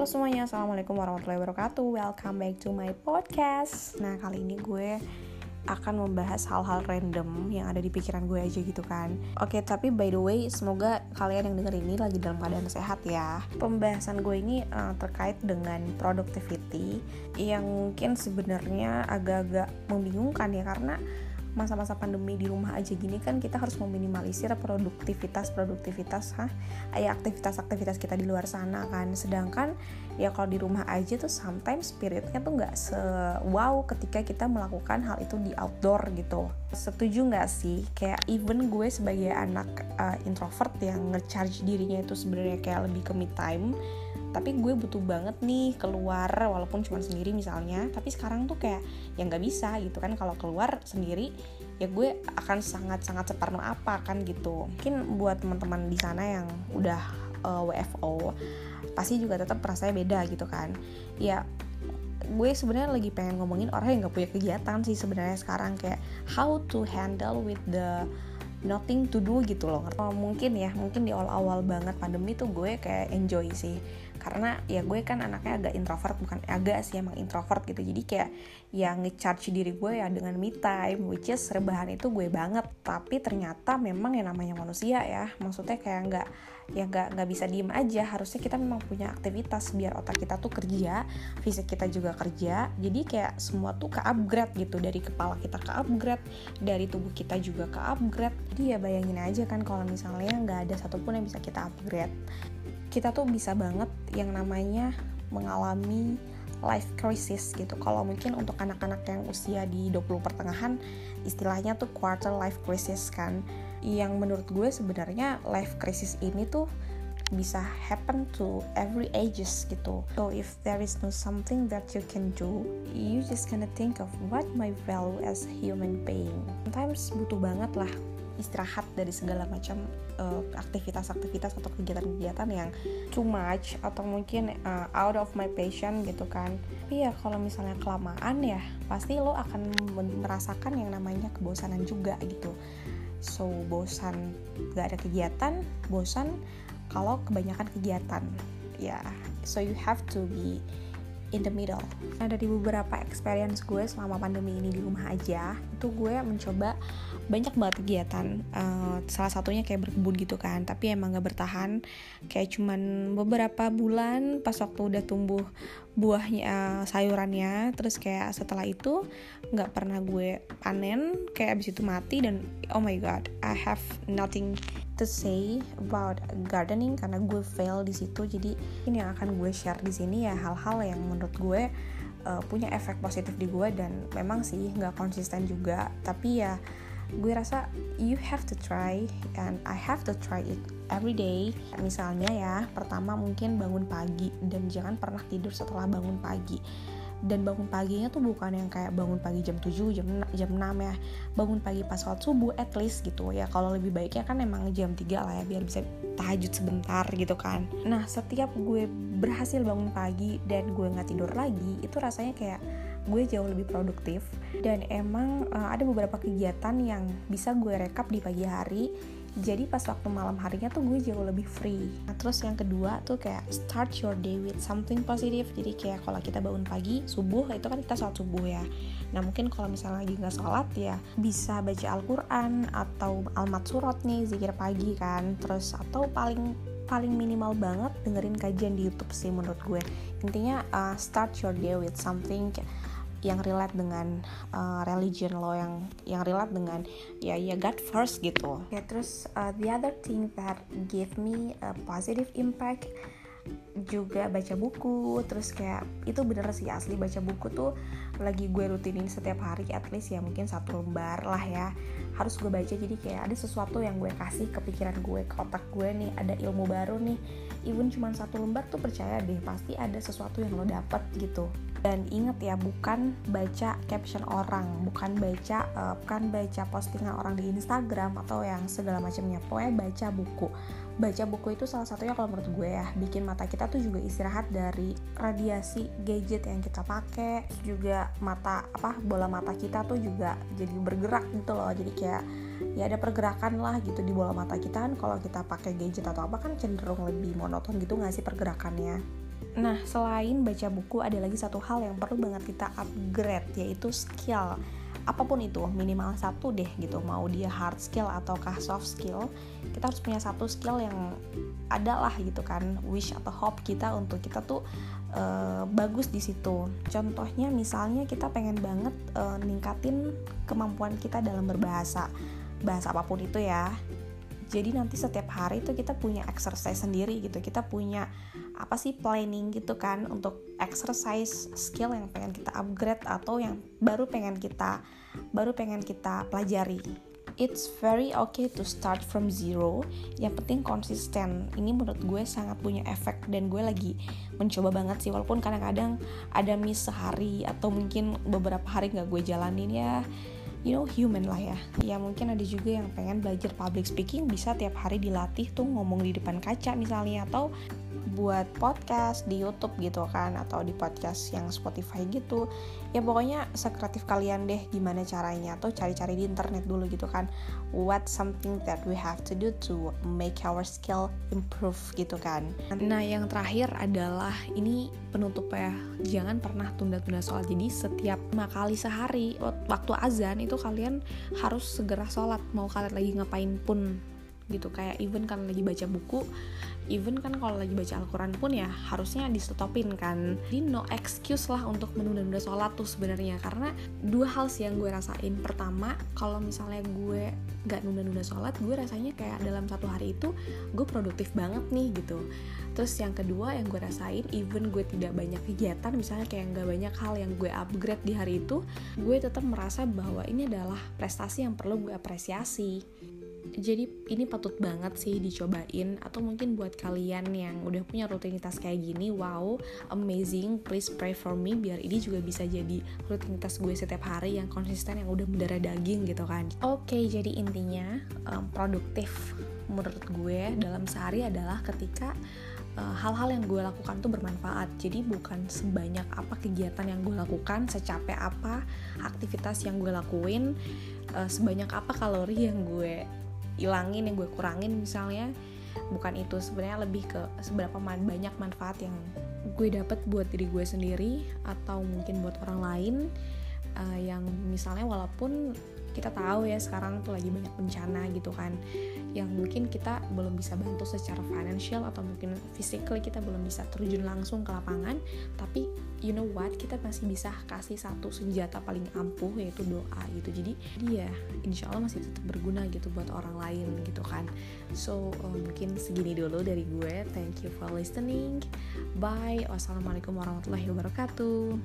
Halo semuanya, Assalamualaikum warahmatullahi wabarakatuh. Welcome back to my podcast. Nah kali ini gue akan membahas hal-hal random yang ada di pikiran gue aja gitu kan. Oke tapi by the way semoga kalian yang denger ini lagi dalam keadaan sehat ya. Pembahasan gue ini uh, terkait dengan productivity Yang mungkin sebenarnya agak-agak membingungkan ya karena masa-masa pandemi di rumah aja gini kan kita harus meminimalisir produktivitas produktivitas hah? Ya aktivitas-aktivitas kita di luar sana kan. Sedangkan ya kalau di rumah aja tuh sometimes spiritnya tuh nggak se wow ketika kita melakukan hal itu di outdoor gitu. Setuju nggak sih? Kayak even gue sebagai anak uh, introvert yang ngecharge dirinya itu sebenarnya kayak lebih ke me time tapi gue butuh banget nih keluar walaupun cuma sendiri misalnya. Tapi sekarang tuh kayak ya nggak bisa gitu kan. Kalau keluar sendiri ya gue akan sangat sangat separno apa kan gitu. Mungkin buat teman-teman di sana yang udah uh, eh, WFO pasti juga tetap rasanya beda gitu kan. Ya gue sebenarnya lagi pengen ngomongin orang yang nggak punya kegiatan sih sebenarnya sekarang. Kayak how to handle with the nothing to do gitu loh oh, mungkin ya mungkin di awal-awal banget pandemi tuh gue kayak enjoy sih. Karena ya gue kan anaknya agak introvert bukan agak sih emang introvert gitu. Jadi kayak yang ngecharge diri gue ya dengan me time which is rebahan itu gue banget. Tapi ternyata memang yang namanya manusia ya maksudnya kayak nggak ya nggak nggak bisa diem aja harusnya kita memang punya aktivitas biar otak kita tuh kerja fisik kita juga kerja jadi kayak semua tuh ke upgrade gitu dari kepala kita ke upgrade dari tubuh kita juga ke upgrade jadi ya bayangin aja kan kalau misalnya nggak ada satupun yang bisa kita upgrade kita tuh bisa banget yang namanya mengalami life crisis gitu. Kalau mungkin untuk anak-anak yang usia di 20 pertengahan istilahnya tuh quarter life crisis kan. Yang menurut gue sebenarnya life crisis ini tuh bisa happen to every ages gitu. So if there is no something that you can do, you just gonna think of what my value as human being. Sometimes butuh banget lah istirahat dari segala macam uh, aktivitas-aktivitas atau kegiatan-kegiatan yang too much atau mungkin uh, out of my passion gitu kan tapi ya kalau misalnya kelamaan ya pasti lo akan merasakan yang namanya kebosanan juga gitu so bosan gak ada kegiatan bosan kalau kebanyakan kegiatan ya yeah. so you have to be in the middle. Nah dari beberapa experience gue selama pandemi ini di rumah aja, itu gue mencoba banyak banget kegiatan. Uh, salah satunya kayak berkebun gitu kan, tapi emang gak bertahan. Kayak cuman beberapa bulan pas waktu udah tumbuh buahnya uh, sayurannya, terus kayak setelah itu nggak pernah gue panen, kayak abis itu mati dan oh my god, I have nothing to say about gardening karena gue fail di situ jadi ini yang akan gue share di sini ya hal-hal yang menurut gue uh, punya efek positif di gue dan memang sih nggak konsisten juga tapi ya gue rasa you have to try and I have to try it every day. Misalnya ya pertama mungkin bangun pagi dan jangan pernah tidur setelah bangun pagi. Dan bangun paginya tuh bukan yang kayak bangun pagi jam 7 jam jam 6 ya. Bangun pagi pas sholat subuh at least gitu ya. Kalau lebih baiknya kan emang jam 3 lah ya biar bisa tahajud sebentar gitu kan. Nah setiap gue berhasil bangun pagi dan gue nggak tidur lagi itu rasanya kayak gue jauh lebih produktif. Dan emang uh, ada beberapa kegiatan yang bisa gue rekap di pagi hari. Jadi pas waktu malam harinya tuh gue jauh lebih free. Nah terus yang kedua tuh kayak start your day with something positive. Jadi kayak kalau kita bangun pagi subuh itu kan kita sholat subuh ya. Nah mungkin kalau misalnya lagi nggak sholat ya bisa baca Al-Quran atau almat surat nih zikir pagi kan. Terus atau paling paling minimal banget dengerin kajian di YouTube sih menurut gue. Intinya uh, start your day with something yang relate dengan uh, religion lo yang yang relate dengan ya ya God first gitu. Ya terus uh, the other thing that give me a positive impact juga baca buku. Terus kayak itu bener sih asli baca buku tuh lagi gue rutinin setiap hari at least ya mungkin satu lembar lah ya harus gue baca. Jadi kayak ada sesuatu yang gue kasih ke pikiran gue ke otak gue nih ada ilmu baru nih. Even cuma satu lembar tuh percaya deh pasti ada sesuatu yang lo dapet gitu dan inget ya bukan baca caption orang bukan baca uh, bukan baca postingan orang di Instagram atau yang segala macamnya. Pokoknya baca buku. Baca buku itu salah satunya kalau menurut gue ya bikin mata kita tuh juga istirahat dari radiasi gadget yang kita pakai juga mata apa bola mata kita tuh juga jadi bergerak gitu loh. Jadi kayak ya ada pergerakan lah gitu di bola mata kita kan. Kalau kita pakai gadget atau apa kan cenderung lebih monoton gitu nggak sih pergerakannya Nah, selain baca buku, ada lagi satu hal yang perlu banget kita upgrade, yaitu skill. Apa pun itu, minimal satu deh gitu. Mau dia hard skill ataukah soft skill, kita harus punya satu skill yang ada lah gitu kan. Wish atau hope kita untuk kita tuh uh, bagus di situ. Contohnya misalnya kita pengen banget uh, ningkatin kemampuan kita dalam berbahasa. Bahasa apa pun itu ya jadi nanti setiap hari itu kita punya exercise sendiri gitu kita punya apa sih planning gitu kan untuk exercise skill yang pengen kita upgrade atau yang baru pengen kita baru pengen kita pelajari? It's very okay to start from zero. Yang penting konsisten. Ini menurut gue sangat punya efek dan gue lagi mencoba banget sih. Walaupun kadang-kadang ada miss sehari atau mungkin beberapa hari nggak gue jalanin ya. You know human lah ya. Ya mungkin ada juga yang pengen belajar public speaking bisa tiap hari dilatih tuh ngomong di depan kaca misalnya atau buat podcast di YouTube gitu kan atau di podcast yang Spotify gitu. Ya pokoknya sekreatif kalian deh gimana caranya atau cari-cari di internet dulu gitu kan. What something that we have to do to make our skill improve gitu kan. Nah yang terakhir adalah ini penutup ya jangan pernah tunda-tunda sholat. Jadi setiap lima kali sehari waktu azan itu kalian harus segera sholat. Mau kalian lagi ngapain pun gitu. Kayak even kan lagi baca buku even kan kalau lagi baca Al-Quran pun ya harusnya disetopin kan. Jadi no excuse lah untuk menunda-nunda sholat tuh sebenarnya. Karena dua hal sih yang gue rasain. Pertama kalau misalnya gue gak nunda-nunda sholat gue rasanya kayak dalam satu hari itu gue produktif banget nih gitu. Terus yang kedua yang gue rasain even gue tidak banyak kegiatan misalnya kayak gak banyak hal yang gue upgrade di hari itu gue tetap merasa bahwa ini adalah prestasi yang perlu gue apresiasi jadi ini patut banget sih dicobain. Atau mungkin buat kalian yang udah punya rutinitas kayak gini wow amazing please pray for me. Biar ini juga bisa jadi rutinitas gue setiap hari yang konsisten yang udah mendarah daging gitu kan. Oke okay, jadi intinya um, produktif menurut gue dalam sehari adalah ketika uh, hal-hal yang gue lakukan tuh bermanfaat. Jadi bukan sebanyak apa kegiatan yang gue lakukan secapek apa aktivitas yang gue lakuin uh, sebanyak apa kalori yang gue ilangin yang gue kurangin misalnya. Bukan itu sebenarnya lebih ke seberapa man banyak manfaat yang gue dapat buat diri gue sendiri atau mungkin buat orang lain uh, yang misalnya walaupun kita tahu ya sekarang tuh lagi banyak bencana gitu kan yang mungkin kita belum bisa bantu secara financial atau mungkin physically kita belum bisa terjun langsung ke lapangan tapi you know what kita masih bisa kasih satu senjata paling ampuh yaitu doa gitu. Jadi dia insya Allah masih tetap berguna gitu buat orang lain gitu kan. So uh, mungkin segini dulu dari gue. Thank you for listening. Bye. Wassalamualaikum warahmatullahi wabarakatuh